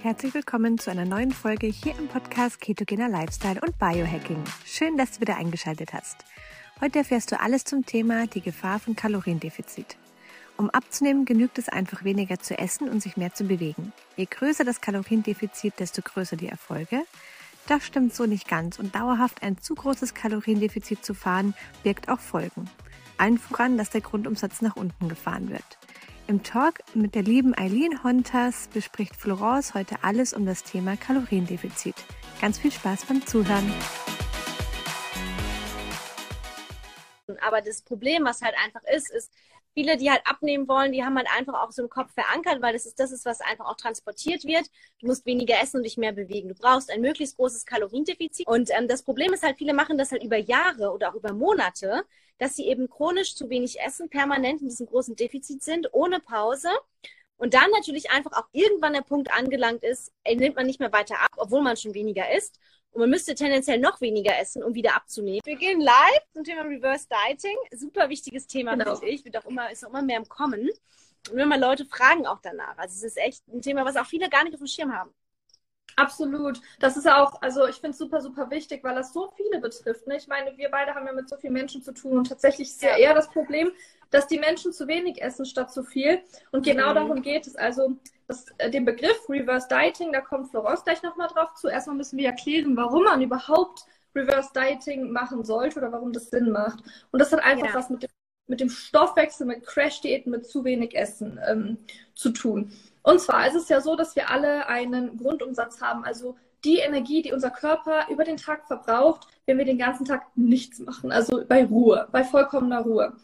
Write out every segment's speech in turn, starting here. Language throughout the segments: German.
Herzlich willkommen zu einer neuen Folge hier im Podcast Ketogener Lifestyle und Biohacking. Schön, dass du wieder eingeschaltet hast. Heute erfährst du alles zum Thema die Gefahr von Kaloriendefizit. Um abzunehmen, genügt es einfach weniger zu essen und sich mehr zu bewegen. Je größer das Kaloriendefizit, desto größer die Erfolge. Das stimmt so nicht ganz und dauerhaft ein zu großes Kaloriendefizit zu fahren, birgt auch Folgen. Allen voran, dass der Grundumsatz nach unten gefahren wird. Im Talk mit der lieben Eileen Hontas bespricht Florence heute alles um das Thema Kaloriendefizit. Ganz viel Spaß beim Zuhören. Aber das Problem, was halt einfach ist, ist, viele, die halt abnehmen wollen, die haben halt einfach auch so im Kopf verankert, weil das ist das ist, was einfach auch transportiert wird. Du musst weniger essen und dich mehr bewegen. Du brauchst ein möglichst großes Kaloriendefizit. Und ähm, das Problem ist halt, viele machen das halt über Jahre oder auch über Monate dass sie eben chronisch zu wenig essen, permanent in diesem großen Defizit sind, ohne Pause. Und dann natürlich einfach auch irgendwann der Punkt angelangt ist, nimmt man nicht mehr weiter ab, obwohl man schon weniger isst. Und man müsste tendenziell noch weniger essen, um wieder abzunehmen. Wir gehen live zum Thema Reverse Dieting. Super wichtiges Thema, genau. finde ich. Wird auch immer, ist auch immer mehr im Kommen. Und immer Leute fragen auch danach. Also es ist echt ein Thema, was auch viele gar nicht auf dem Schirm haben. Absolut. Das ist auch, also ich finde es super, super wichtig, weil das so viele betrifft. Ne? Ich meine, wir beide haben ja mit so vielen Menschen zu tun und tatsächlich ist ja eher das Problem, dass die Menschen zu wenig essen statt zu viel. Und genau mhm. darum geht es. Also das, äh, den Begriff Reverse Dieting, da kommt Florence gleich nochmal drauf zu. Erstmal müssen wir erklären, warum man überhaupt Reverse Dieting machen sollte oder warum das Sinn macht. Und das hat einfach ja. was mit dem, mit dem Stoffwechsel, mit Crash-Diäten, mit zu wenig Essen ähm, zu tun. Und zwar ist es ja so, dass wir alle einen Grundumsatz haben, also die Energie, die unser Körper über den Tag verbraucht, wenn wir den ganzen Tag nichts machen, also bei Ruhe, bei vollkommener Ruhe.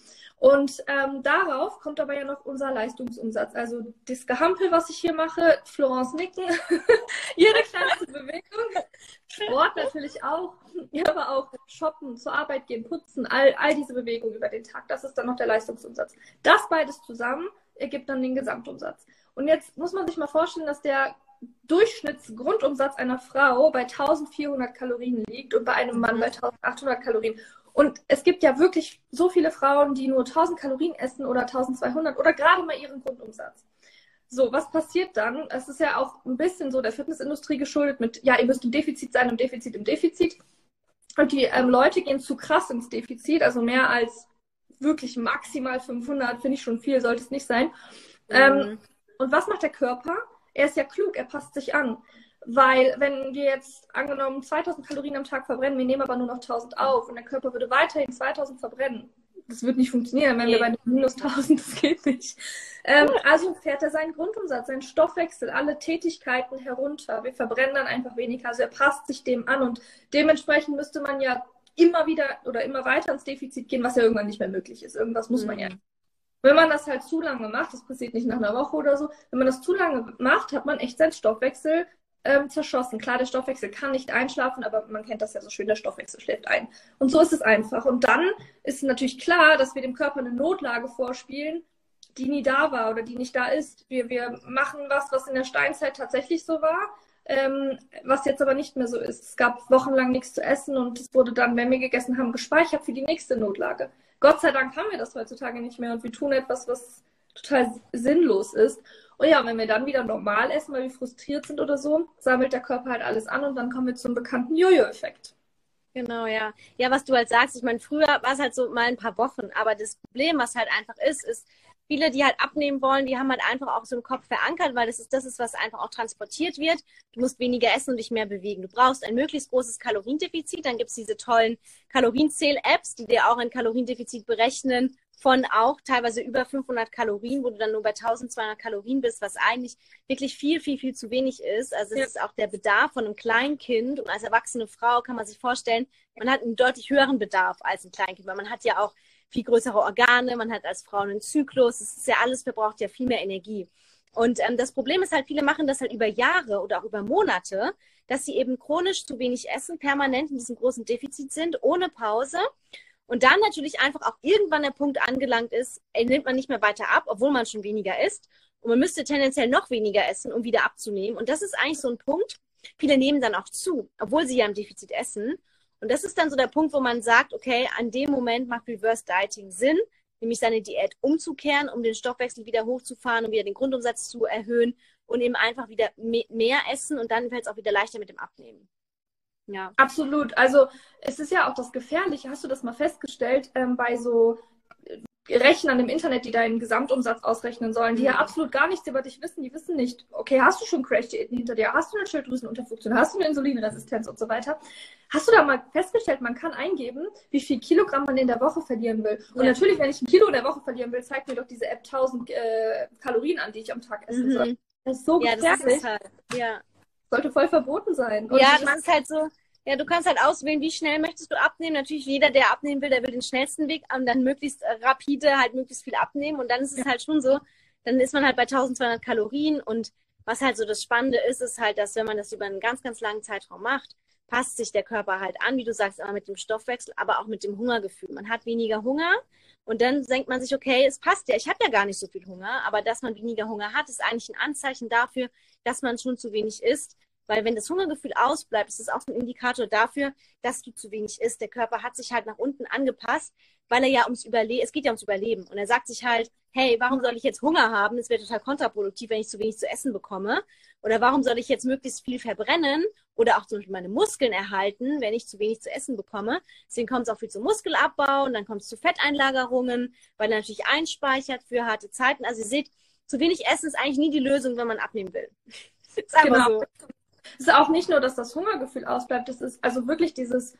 Und ähm, darauf kommt aber ja noch unser Leistungsumsatz. Also das Gehampel, was ich hier mache, Florence nicken, jede kleinste Bewegung, Sport natürlich auch, aber auch shoppen, zur Arbeit gehen, putzen, all, all diese Bewegungen über den Tag, das ist dann noch der Leistungsumsatz. Das beides zusammen ergibt dann den Gesamtumsatz. Und jetzt muss man sich mal vorstellen, dass der Durchschnittsgrundumsatz einer Frau bei 1400 Kalorien liegt und bei einem Mann bei 1800 Kalorien. Und es gibt ja wirklich so viele Frauen, die nur 1000 Kalorien essen oder 1200 oder gerade mal ihren Grundumsatz. So, was passiert dann? Es ist ja auch ein bisschen so der Fitnessindustrie geschuldet mit, ja, ihr müsst im Defizit sein, im Defizit, im Defizit. Und die ähm, Leute gehen zu krass ins Defizit, also mehr als wirklich maximal 500, finde ich schon viel, sollte es nicht sein. Ähm, mhm. Ähm, und was macht der Körper? Er ist ja klug, er passt sich an. Weil wenn wir jetzt angenommen 2000 Kalorien am Tag verbrennen, wir nehmen aber nur noch 1000 auf und der Körper würde weiterhin 2000 verbrennen. Das wird nicht funktionieren, wenn nee. wir bei minus 1000, das geht nicht. Ähm, also fährt er seinen Grundumsatz, seinen Stoffwechsel, alle Tätigkeiten herunter. Wir verbrennen dann einfach weniger. Also er passt sich dem an und dementsprechend müsste man ja immer wieder oder immer weiter ins Defizit gehen, was ja irgendwann nicht mehr möglich ist. Irgendwas muss man ja mhm. Wenn man das halt zu lange macht, das passiert nicht nach einer Woche oder so, wenn man das zu lange macht, hat man echt seinen Stoffwechsel ähm, zerschossen. Klar, der Stoffwechsel kann nicht einschlafen, aber man kennt das ja so schön, der Stoffwechsel schläft ein. Und so ist es einfach. Und dann ist natürlich klar, dass wir dem Körper eine Notlage vorspielen, die nie da war oder die nicht da ist. Wir, wir machen was, was in der Steinzeit tatsächlich so war, ähm, was jetzt aber nicht mehr so ist. Es gab wochenlang nichts zu essen und es wurde dann, wenn wir gegessen haben, gespeichert für die nächste Notlage. Gott sei Dank haben wir das heutzutage nicht mehr und wir tun etwas, was total sinnlos ist. Und ja, wenn wir dann wieder normal essen, weil wir frustriert sind oder so, sammelt der Körper halt alles an und dann kommen wir zum bekannten Jojo-Effekt. Genau, ja. Ja, was du halt sagst, ich meine, früher war es halt so mal ein paar Wochen, aber das Problem, was halt einfach ist, ist, viele, die halt abnehmen wollen, die haben halt einfach auch so im Kopf verankert, weil das ist das ist, was einfach auch transportiert wird. Du musst weniger essen und dich mehr bewegen. Du brauchst ein möglichst großes Kaloriendefizit. Dann gibt's diese tollen Kalorienzähl-Apps, die dir auch ein Kaloriendefizit berechnen von auch teilweise über 500 Kalorien, wo du dann nur bei 1200 Kalorien bist, was eigentlich wirklich viel, viel, viel zu wenig ist. Also es ja. ist auch der Bedarf von einem Kleinkind und als erwachsene Frau kann man sich vorstellen, man hat einen deutlich höheren Bedarf als ein Kleinkind, weil man hat ja auch viel größere Organe, man hat als Frau einen Zyklus, es ist ja alles, verbraucht ja viel mehr Energie. Und ähm, das Problem ist halt, viele machen das halt über Jahre oder auch über Monate, dass sie eben chronisch zu wenig essen, permanent in diesem großen Defizit sind, ohne Pause. Und dann natürlich einfach auch irgendwann der Punkt angelangt ist, ey, nimmt man nicht mehr weiter ab, obwohl man schon weniger isst. Und man müsste tendenziell noch weniger essen, um wieder abzunehmen. Und das ist eigentlich so ein Punkt. Viele nehmen dann auch zu, obwohl sie ja im Defizit essen. Und das ist dann so der Punkt, wo man sagt, okay, an dem Moment macht Reverse Dieting Sinn, nämlich seine Diät umzukehren, um den Stoffwechsel wieder hochzufahren und wieder den Grundumsatz zu erhöhen. und eben einfach wieder mehr essen und dann fällt es auch wieder leichter mit dem Abnehmen. Ja. Absolut. Also es ist ja auch das Gefährliche, hast du das mal festgestellt, ähm, bei so Rechnern im Internet, die deinen Gesamtumsatz ausrechnen sollen, die ja mhm. absolut gar nichts über dich wissen. Die wissen nicht, okay, hast du schon Crash-Diäten hinter dir? Hast du eine Schilddrüsenunterfunktion? Hast du eine Insulinresistenz und so weiter? Hast du da mal festgestellt, man kann eingeben, wie viel Kilogramm man in der Woche verlieren will? Und ja. natürlich, wenn ich ein Kilo in der Woche verlieren will, zeigt mir doch diese App 1000 äh, Kalorien an, die ich am Tag essen soll. Mhm. Das ist so ja, gefährlich. Das ist halt, ja. Sollte voll verboten sein. Und ja, das ist halt so, ja, du kannst halt auswählen, wie schnell möchtest du abnehmen. Natürlich, jeder, der abnehmen will, der will den schnellsten Weg und dann möglichst äh, rapide halt möglichst viel abnehmen. Und dann ist es halt schon so, dann ist man halt bei 1200 Kalorien. Und was halt so das Spannende ist, ist halt, dass wenn man das über einen ganz, ganz langen Zeitraum macht, passt sich der Körper halt an, wie du sagst, immer mit dem Stoffwechsel, aber auch mit dem Hungergefühl. Man hat weniger Hunger und dann denkt man sich, okay, es passt ja, ich habe ja gar nicht so viel Hunger, aber dass man weniger Hunger hat, ist eigentlich ein Anzeichen dafür, dass man schon zu wenig isst. Weil wenn das Hungergefühl ausbleibt, ist das auch ein Indikator dafür, dass du zu wenig isst. Der Körper hat sich halt nach unten angepasst, weil er ja ums Überleben, es geht ja ums Überleben. Und er sagt sich halt, hey, warum soll ich jetzt Hunger haben? Es wäre total kontraproduktiv, wenn ich zu wenig zu essen bekomme. Oder warum soll ich jetzt möglichst viel verbrennen oder auch zum Beispiel meine Muskeln erhalten, wenn ich zu wenig zu essen bekomme? Deswegen kommt es auch viel zum Muskelabbau und dann kommt es zu Fetteinlagerungen, weil er natürlich einspeichert für harte Zeiten. Also ihr seht, zu wenig Essen ist eigentlich nie die Lösung, wenn man abnehmen will. ist genau. so. Es ist auch nicht nur, dass das Hungergefühl ausbleibt, es ist also wirklich dieses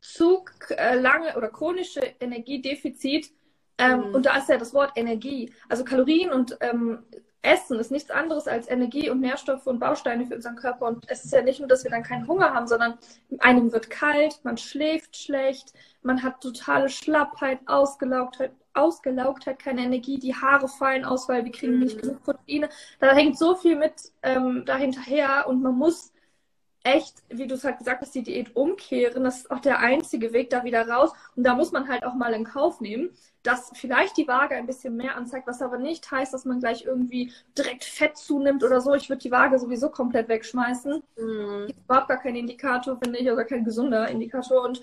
zu äh, lange oder chronische Energiedefizit. Ähm, mhm. Und da ist ja das Wort Energie. Also Kalorien und ähm, Essen ist nichts anderes als Energie und Nährstoffe und Bausteine für unseren Körper. Und es ist ja nicht nur, dass wir dann keinen Hunger haben, sondern einem wird kalt, man schläft schlecht, man hat totale Schlappheit, Ausgelaugtheit, Ausgelaugtheit, keine Energie, die Haare fallen aus, weil wir kriegen mhm. nicht genug Proteine. Da hängt so viel mit ähm, dahinterher und man muss echt, wie du es halt gesagt hast, die Diät umkehren. Das ist auch der einzige Weg da wieder raus. Und da muss man halt auch mal in Kauf nehmen, dass vielleicht die Waage ein bisschen mehr anzeigt, was aber nicht heißt, dass man gleich irgendwie direkt Fett zunimmt oder so. Ich würde die Waage sowieso komplett wegschmeißen. Mhm. Ist überhaupt gar kein Indikator, finde ich, oder kein gesunder Indikator. Und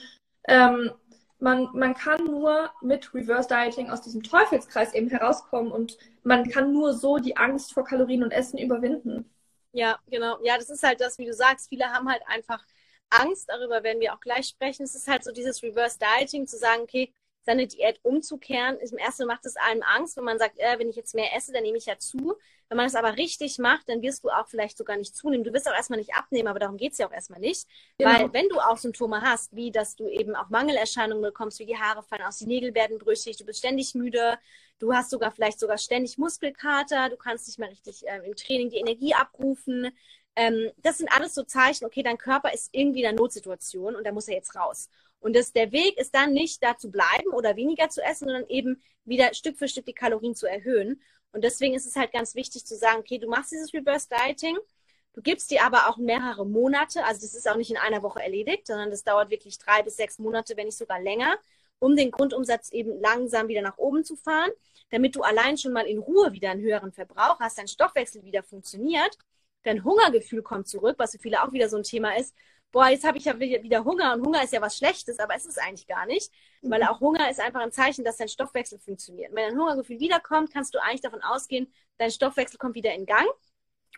ähm, man, man kann nur mit Reverse Dieting aus diesem Teufelskreis eben herauskommen und man kann nur so die Angst vor Kalorien und Essen überwinden. Ja, genau. Ja, das ist halt das, wie du sagst. Viele haben halt einfach Angst, darüber werden wir auch gleich sprechen. Es ist halt so dieses Reverse Dieting, zu sagen, okay, seine Diät umzukehren. Im ersten macht es einem Angst, wenn man sagt, äh, wenn ich jetzt mehr esse, dann nehme ich ja zu. Wenn man es aber richtig macht, dann wirst du auch vielleicht sogar nicht zunehmen. Du wirst auch erstmal nicht abnehmen, aber darum geht es ja auch erstmal nicht. Genau. Weil wenn du auch Symptome hast, wie dass du eben auch Mangelerscheinungen bekommst, wie die Haare fallen aus, die Nägel werden brüchig, du bist ständig müde, du hast sogar vielleicht sogar ständig Muskelkater, du kannst nicht mehr richtig äh, im Training die Energie abrufen. Ähm, das sind alles so Zeichen, okay, dein Körper ist irgendwie in einer Notsituation und da muss er jetzt raus. Und das, der Weg ist dann nicht da zu bleiben oder weniger zu essen, sondern eben wieder Stück für Stück die Kalorien zu erhöhen. Und deswegen ist es halt ganz wichtig zu sagen, okay, du machst dieses Reverse Dieting, du gibst dir aber auch mehrere Monate, also das ist auch nicht in einer Woche erledigt, sondern das dauert wirklich drei bis sechs Monate, wenn nicht sogar länger, um den Grundumsatz eben langsam wieder nach oben zu fahren, damit du allein schon mal in Ruhe wieder einen höheren Verbrauch hast, dein Stoffwechsel wieder funktioniert, dein Hungergefühl kommt zurück, was für viele auch wieder so ein Thema ist boah, jetzt habe ich ja wieder Hunger und Hunger ist ja was Schlechtes, aber es ist eigentlich gar nicht, weil mhm. auch Hunger ist einfach ein Zeichen, dass dein Stoffwechsel funktioniert. wenn dein Hungergefühl wiederkommt, kannst du eigentlich davon ausgehen, dein Stoffwechsel kommt wieder in Gang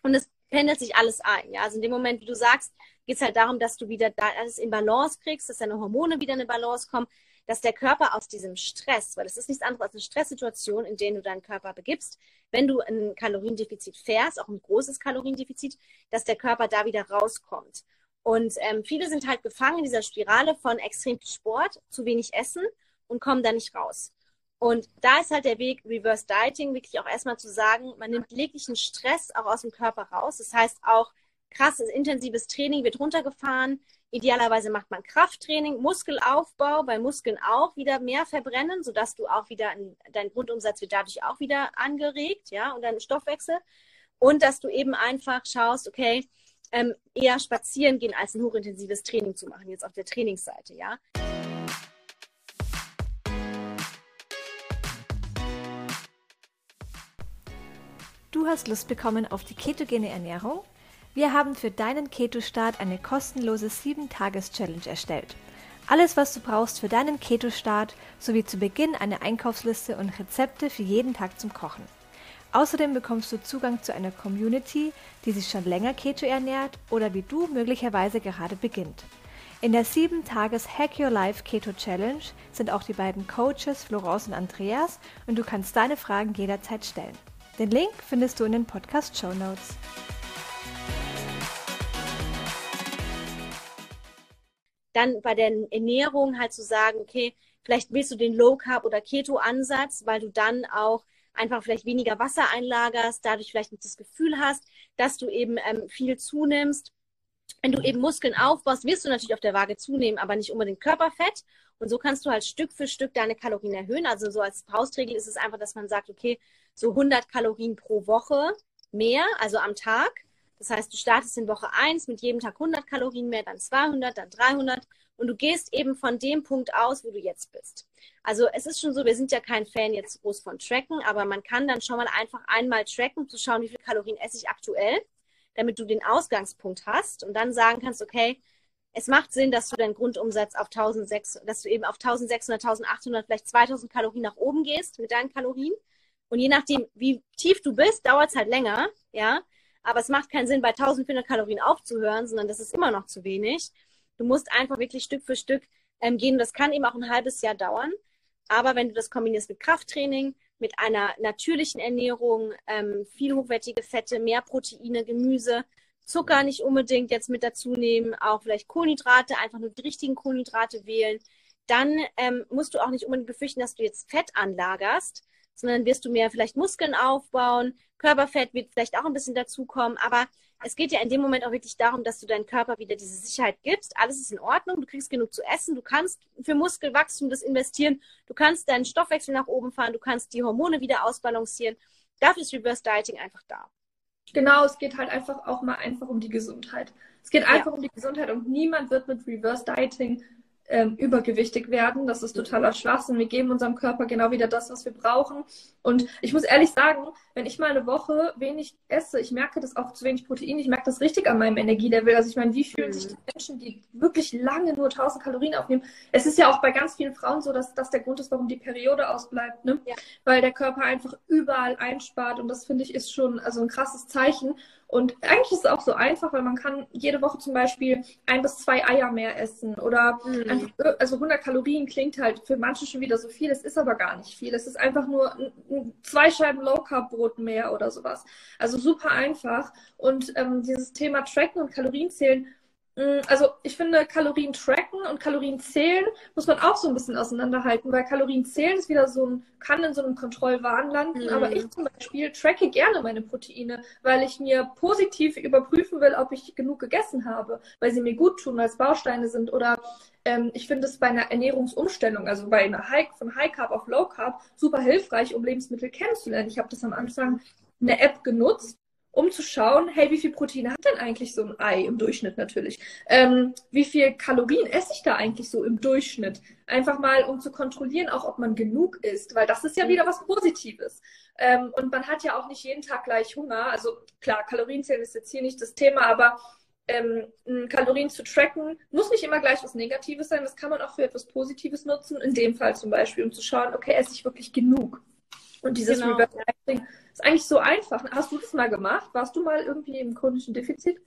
und es pendelt sich alles ein. Ja? Also in dem Moment, wie du sagst, geht es halt darum, dass du wieder alles in Balance kriegst, dass deine Hormone wieder in eine Balance kommen, dass der Körper aus diesem Stress, weil es ist nichts anderes als eine Stresssituation, in der du deinen Körper begibst, wenn du ein Kaloriendefizit fährst, auch ein großes Kaloriendefizit, dass der Körper da wieder rauskommt. Und ähm, viele sind halt gefangen in dieser Spirale von extrem viel Sport, zu wenig Essen und kommen da nicht raus. Und da ist halt der Weg Reverse Dieting, wirklich auch erstmal zu sagen, man nimmt jeglichen Stress auch aus dem Körper raus. Das heißt auch krasses, intensives Training wird runtergefahren. Idealerweise macht man Krafttraining, Muskelaufbau, weil Muskeln auch wieder mehr verbrennen, sodass du auch wieder, dein Grundumsatz wird dadurch auch wieder angeregt, ja, und dein Stoffwechsel. Und dass du eben einfach schaust, okay, ähm, eher spazieren gehen, als ein hochintensives Training zu machen, jetzt auf der Trainingsseite, ja. Du hast Lust bekommen auf die ketogene Ernährung? Wir haben für deinen Keto-Start eine kostenlose 7-Tages-Challenge erstellt. Alles, was du brauchst für deinen Keto-Start, sowie zu Beginn eine Einkaufsliste und Rezepte für jeden Tag zum Kochen. Außerdem bekommst du Zugang zu einer Community, die sich schon länger Keto ernährt oder wie du möglicherweise gerade beginnt. In der 7-Tages Hack Your Life Keto Challenge sind auch die beiden Coaches Florence und Andreas und du kannst deine Fragen jederzeit stellen. Den Link findest du in den Podcast Show Notes. Dann bei der Ernährung halt zu sagen, okay, vielleicht willst du den Low Carb oder Keto Ansatz, weil du dann auch einfach vielleicht weniger Wasser einlagerst, dadurch vielleicht nicht das Gefühl hast, dass du eben ähm, viel zunimmst. Wenn du eben Muskeln aufbaust, wirst du natürlich auf der Waage zunehmen, aber nicht unbedingt Körperfett. Und so kannst du halt Stück für Stück deine Kalorien erhöhen. Also so als Faustregel ist es einfach, dass man sagt, okay, so 100 Kalorien pro Woche mehr, also am Tag. Das heißt, du startest in Woche 1 mit jedem Tag 100 Kalorien mehr, dann 200, dann 300 und du gehst eben von dem Punkt aus, wo du jetzt bist. Also es ist schon so, wir sind ja kein Fan jetzt groß von Tracken, aber man kann dann schon mal einfach einmal tracken, um zu schauen, wie viel Kalorien esse ich aktuell, damit du den Ausgangspunkt hast und dann sagen kannst, okay, es macht Sinn, dass du deinen Grundumsatz auf 1600, dass du eben auf 1600, 1800, vielleicht 2000 Kalorien nach oben gehst mit deinen Kalorien. Und je nachdem, wie tief du bist, dauert es halt länger, ja. Aber es macht keinen Sinn, bei 1400 Kalorien aufzuhören, sondern das ist immer noch zu wenig. Du musst einfach wirklich Stück für Stück ähm, gehen. Das kann eben auch ein halbes Jahr dauern. Aber wenn du das kombinierst mit Krafttraining, mit einer natürlichen Ernährung, ähm, viel hochwertige Fette, mehr Proteine, Gemüse, Zucker nicht unbedingt jetzt mit dazu nehmen, auch vielleicht Kohlenhydrate, einfach nur die richtigen Kohlenhydrate wählen, dann ähm, musst du auch nicht unbedingt befürchten, dass du jetzt Fett anlagerst, sondern wirst du mehr vielleicht Muskeln aufbauen, Körperfett wird vielleicht auch ein bisschen dazukommen, aber es geht ja in dem Moment auch wirklich darum, dass du deinem Körper wieder diese Sicherheit gibst. Alles ist in Ordnung, du kriegst genug zu essen, du kannst für Muskelwachstum das investieren, du kannst deinen Stoffwechsel nach oben fahren, du kannst die Hormone wieder ausbalancieren. Dafür ist Reverse Dieting einfach da. Genau, es geht halt einfach auch mal einfach um die Gesundheit. Es geht einfach ja. um die Gesundheit und niemand wird mit Reverse Dieting ähm, übergewichtig werden. Das ist totaler Schwachsinn. Wir geben unserem Körper genau wieder das, was wir brauchen. Und ich muss ehrlich sagen, wenn ich mal eine Woche wenig esse, ich merke das auch zu wenig Protein, ich merke das richtig an meinem Energielevel. Also ich meine, wie fühlen sich die Menschen, die wirklich lange nur 1000 Kalorien aufnehmen? Es ist ja auch bei ganz vielen Frauen so, dass das der Grund ist, warum die Periode ausbleibt, ne? Ja. Weil der Körper einfach überall einspart und das finde ich ist schon also ein krasses Zeichen. Und eigentlich ist es auch so einfach, weil man kann jede Woche zum Beispiel ein bis zwei Eier mehr essen oder mhm. einfach, also 100 Kalorien klingt halt für manche schon wieder so viel. Es ist aber gar nicht viel. Es ist einfach nur zwei Scheiben Low Carb Brot mehr oder sowas. Also super einfach. Und ähm, dieses Thema Tracken und Kalorienzählen Mm, also ich finde, Kalorien tracken und Kalorien zählen muss man auch so ein bisschen auseinanderhalten, weil Kalorien zählen ist wieder so ein, kann in so einem Kontrollwahn landen. Mhm. Aber ich zum Beispiel tracke gerne meine Proteine, weil ich mir positiv überprüfen will, ob ich genug gegessen habe, weil sie mir gut tun, weil es Bausteine sind. Oder ähm, ich finde es bei einer Ernährungsumstellung, also bei einer High, von High Carb auf Low Carb, super hilfreich, um Lebensmittel kennenzulernen. Ich habe das am Anfang eine App genutzt um zu schauen, hey, wie viel Proteine hat denn eigentlich so ein Ei im Durchschnitt natürlich? Ähm, wie viel Kalorien esse ich da eigentlich so im Durchschnitt? Einfach mal, um zu kontrollieren, auch ob man genug isst, weil das ist ja wieder was Positives. Ähm, und man hat ja auch nicht jeden Tag gleich Hunger. Also klar, Kalorienzählen ist jetzt hier nicht das Thema, aber ähm, Kalorien zu tracken muss nicht immer gleich was Negatives sein. Das kann man auch für etwas Positives nutzen. In dem Fall zum Beispiel, um zu schauen, okay, esse ich wirklich genug? Und dieses genau. Reverse ist eigentlich so einfach. Hast du das mal gemacht? Warst du mal irgendwie im chronischen Defizit?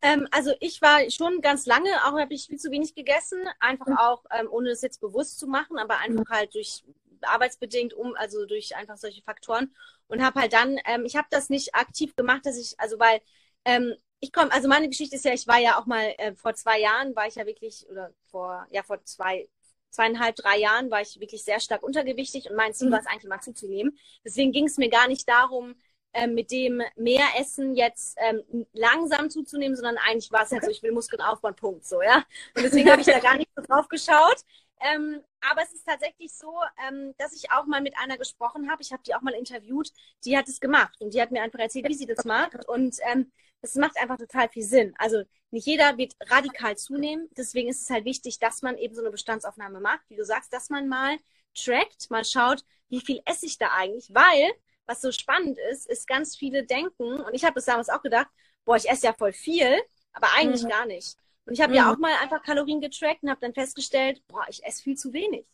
Ähm, also ich war schon ganz lange, auch habe ich viel zu wenig gegessen, einfach mhm. auch, ähm, ohne es jetzt bewusst zu machen, aber einfach mhm. halt durch arbeitsbedingt, um, also durch einfach solche Faktoren und habe halt dann, ähm, ich habe das nicht aktiv gemacht, dass ich, also weil ähm, ich komme, also meine Geschichte ist ja, ich war ja auch mal äh, vor zwei Jahren, war ich ja wirklich, oder vor, ja, vor zwei, zweieinhalb, drei Jahren war ich wirklich sehr stark untergewichtig und mein Ziel mhm. war es eigentlich mal zuzunehmen. Deswegen ging es mir gar nicht darum, ähm, mit dem mehr Essen jetzt ähm, langsam zuzunehmen, sondern eigentlich war es halt so, ich will Muskeln aufbauen, Punkt, so, ja. Und deswegen habe ich da gar nicht so drauf geschaut. Ähm, aber es ist tatsächlich so, ähm, dass ich auch mal mit einer gesprochen habe. Ich habe die auch mal interviewt. Die hat es gemacht und die hat mir einfach erzählt, wie sie das macht. Und ähm, das macht einfach total viel Sinn. Also nicht jeder wird radikal zunehmen. Deswegen ist es halt wichtig, dass man eben so eine Bestandsaufnahme macht, wie du sagst, dass man mal trackt, mal schaut, wie viel esse ich da eigentlich. Weil, was so spannend ist, ist ganz viele denken, und ich habe das damals auch gedacht, boah, ich esse ja voll viel, aber eigentlich mhm. gar nicht. Und ich habe mhm. ja auch mal einfach Kalorien getrackt und habe dann festgestellt, boah, ich esse viel zu wenig.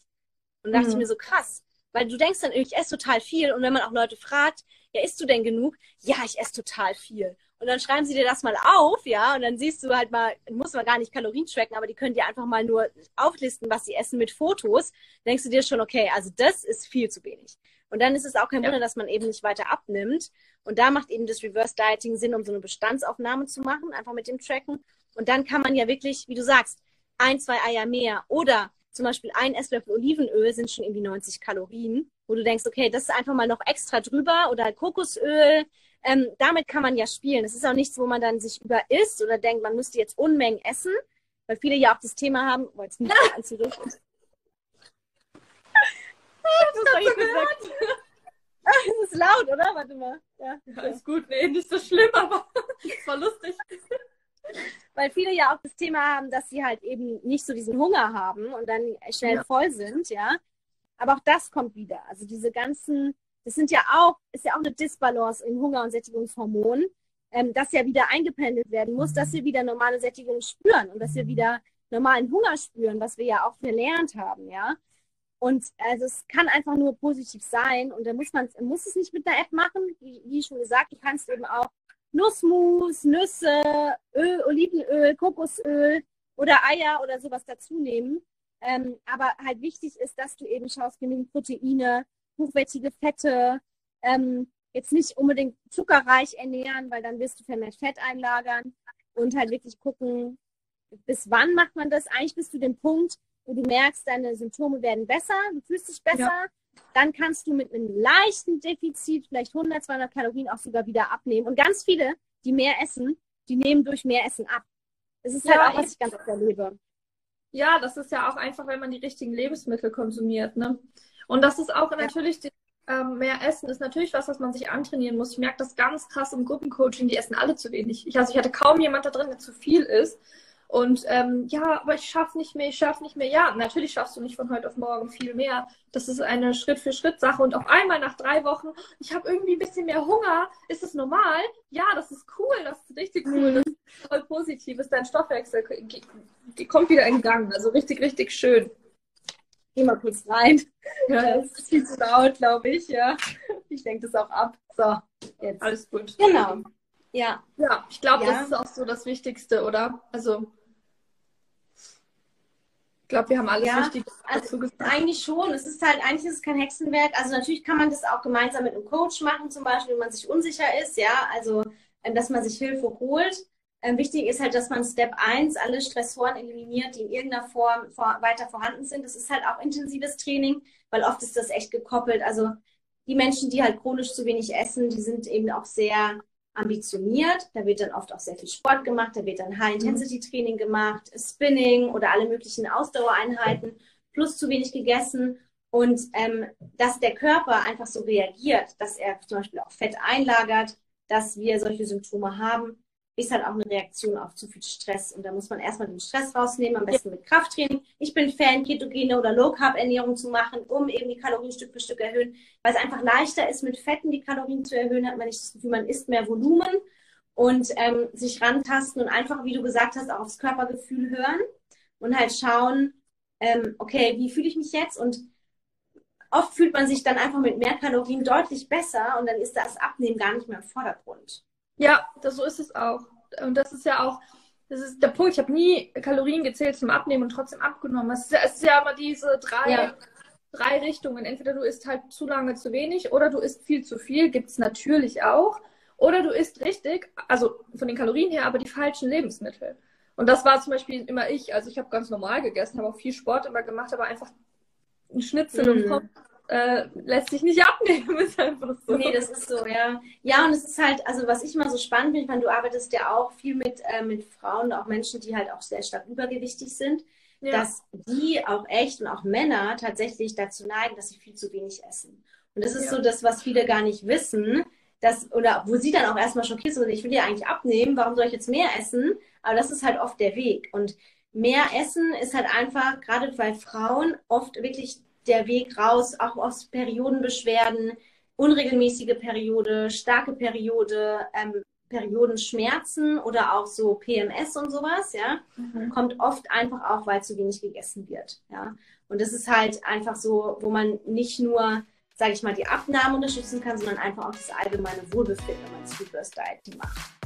Und dachte mhm. ich mir so, krass. Weil du denkst dann, ich esse total viel und wenn man auch Leute fragt, ja, isst du denn genug? Ja, ich esse total viel. Und dann schreiben sie dir das mal auf, ja, und dann siehst du halt mal, muss man gar nicht Kalorien tracken, aber die können dir einfach mal nur auflisten, was sie essen mit Fotos. Dann denkst du dir schon, okay, also das ist viel zu wenig. Und dann ist es auch kein Wunder, dass man eben nicht weiter abnimmt. Und da macht eben das Reverse Dieting Sinn, um so eine Bestandsaufnahme zu machen, einfach mit dem Tracken. Und dann kann man ja wirklich, wie du sagst, ein, zwei Eier mehr oder zum Beispiel ein Esslöffel Olivenöl sind schon irgendwie 90 Kalorien, wo du denkst, okay, das ist einfach mal noch extra drüber oder Kokosöl. Ähm, damit kann man ja spielen. Das ist auch nichts, wo man dann sich über isst oder denkt, man müsste jetzt Unmengen essen, weil viele ja auch das Thema haben, weil es nicht anzurichten. das habe ich gehört. Es ist laut, oder? Warte mal. Ja, ja ist gut. Nee, nicht so schlimm, aber es war lustig. Weil viele ja auch das Thema haben, dass sie halt eben nicht so diesen Hunger haben und dann schnell ja. voll sind, ja. Aber auch das kommt wieder. Also diese ganzen, das sind ja auch, ist ja auch eine Disbalance in Hunger- und Sättigungshormonen, ähm, dass ja wieder eingependelt werden muss, dass wir wieder normale Sättigung spüren und dass wir wieder normalen Hunger spüren, was wir ja auch verlernt haben, ja. Und also es kann einfach nur positiv sein und da muss man muss es nicht mit einer App machen, wie, wie schon gesagt, du kannst eben auch Nussmus, Nüsse, Öl, Olivenöl, Kokosöl oder Eier oder sowas dazu nehmen. Ähm, aber halt wichtig ist, dass du eben schaust, genügend Proteine, hochwertige Fette, ähm, jetzt nicht unbedingt zuckerreich ernähren, weil dann wirst du vermehrt Fett einlagern und halt wirklich gucken, bis wann macht man das? Eigentlich bis zu dem Punkt, wo du merkst, deine Symptome werden besser, du fühlst dich besser, ja dann kannst du mit einem leichten Defizit vielleicht 100, 200 Kalorien auch sogar wieder abnehmen. Und ganz viele, die mehr essen, die nehmen durch mehr Essen ab. Das ist halt ja, halt auch, was ich ganz oft erlebe. Ja, das ist ja auch einfach, wenn man die richtigen Lebensmittel konsumiert. Ne? Und das ist auch ja. natürlich, ähm, mehr Essen ist natürlich was, was man sich antrainieren muss. Ich merke das ganz krass im Gruppencoaching, die essen alle zu wenig. Ich, also ich hatte kaum jemand da drin, der zu viel isst. Und ähm, ja, aber ich schaffe nicht mehr, ich schaffe nicht mehr. Ja, natürlich schaffst du nicht von heute auf morgen viel mehr. Das ist eine Schritt-für-Schritt-Sache. Und auf einmal nach drei Wochen, ich habe irgendwie ein bisschen mehr Hunger. Ist es normal? Ja, das ist cool, das ist richtig cool, mhm. das ist voll positiv. Ist dein Stoffwechsel kommt wieder in Gang. Also richtig, richtig schön. Geh mal kurz rein. Ja, das ist viel zu laut, glaube ich. Ja, ich denke das auch ab. So, jetzt. Alles gut. Genau. Ja. Ja, ich glaube, ja. das ist auch so das Wichtigste, oder? Also ich glaube, wir haben alles ja, richtig dazu gesagt. Eigentlich schon. Es ist halt, eigentlich ist es kein Hexenwerk. Also natürlich kann man das auch gemeinsam mit einem Coach machen, zum Beispiel, wenn man sich unsicher ist, ja, also dass man sich Hilfe holt. Ähm, wichtig ist halt, dass man Step 1 alle Stressoren eliminiert, die in irgendeiner Form vor, weiter vorhanden sind. Das ist halt auch intensives Training, weil oft ist das echt gekoppelt. Also die Menschen, die halt chronisch zu wenig essen, die sind eben auch sehr ambitioniert. Da wird dann oft auch sehr viel Sport gemacht, da wird dann High-Intensity-Training gemacht, Spinning oder alle möglichen Ausdauereinheiten, plus zu wenig gegessen. Und ähm, dass der Körper einfach so reagiert, dass er zum Beispiel auch Fett einlagert, dass wir solche Symptome haben, ist halt auch eine Reaktion auf zu viel Stress. Und da muss man erstmal den Stress rausnehmen, am besten mit Krafttraining. Ich bin Fan, ketogene oder Low-Carb-Ernährung zu machen, um eben die Kalorien Stück für Stück erhöhen, weil es einfach leichter ist, mit Fetten die Kalorien zu erhöhen, hat man nicht das Gefühl, man isst mehr Volumen und ähm, sich rantasten und einfach, wie du gesagt hast, auch aufs Körpergefühl hören und halt schauen, ähm, okay, wie fühle ich mich jetzt? Und oft fühlt man sich dann einfach mit mehr Kalorien deutlich besser und dann ist das Abnehmen gar nicht mehr im Vordergrund. Ja, das, so ist es auch. Und das ist ja auch, das ist der Punkt. Ich habe nie Kalorien gezählt zum Abnehmen und trotzdem abgenommen. Es ist ja, ist ja immer diese drei, ja. drei Richtungen. Entweder du isst halt zu lange zu wenig oder du isst viel zu viel, gibt es natürlich auch. Oder du isst richtig, also von den Kalorien her, aber die falschen Lebensmittel. Und das war zum Beispiel immer ich. Also ich habe ganz normal gegessen, habe auch viel Sport immer gemacht, aber einfach ein Schnitzel mhm. und Pommes äh, lässt sich nicht abnehmen, ist einfach so. Nee, das ist so, ja. Ja, und es ist halt, also was ich immer so spannend finde, ich meine, du arbeitest ja auch viel mit, äh, mit Frauen, auch Menschen, die halt auch sehr stark übergewichtig sind, ja. dass die auch echt und auch Männer tatsächlich dazu neigen, dass sie viel zu wenig essen. Und das ist ja. so das, was viele gar nicht wissen, dass, oder wo sie dann auch erstmal schockiert sind, ich will ja eigentlich abnehmen, warum soll ich jetzt mehr essen? Aber das ist halt oft der Weg. Und mehr Essen ist halt einfach, gerade bei Frauen, oft wirklich der Weg raus, auch aus Periodenbeschwerden, unregelmäßige Periode, starke Periode, ähm, Periodenschmerzen oder auch so PMS und sowas, ja, mhm. kommt oft einfach auch, weil zu wenig gegessen wird, ja. Und das ist halt einfach so, wo man nicht nur sage ich mal, die Abnahme unterstützen kann, sondern einfach auch das allgemeine Wohlbefinden, wenn man Sweet Burst Dieting macht.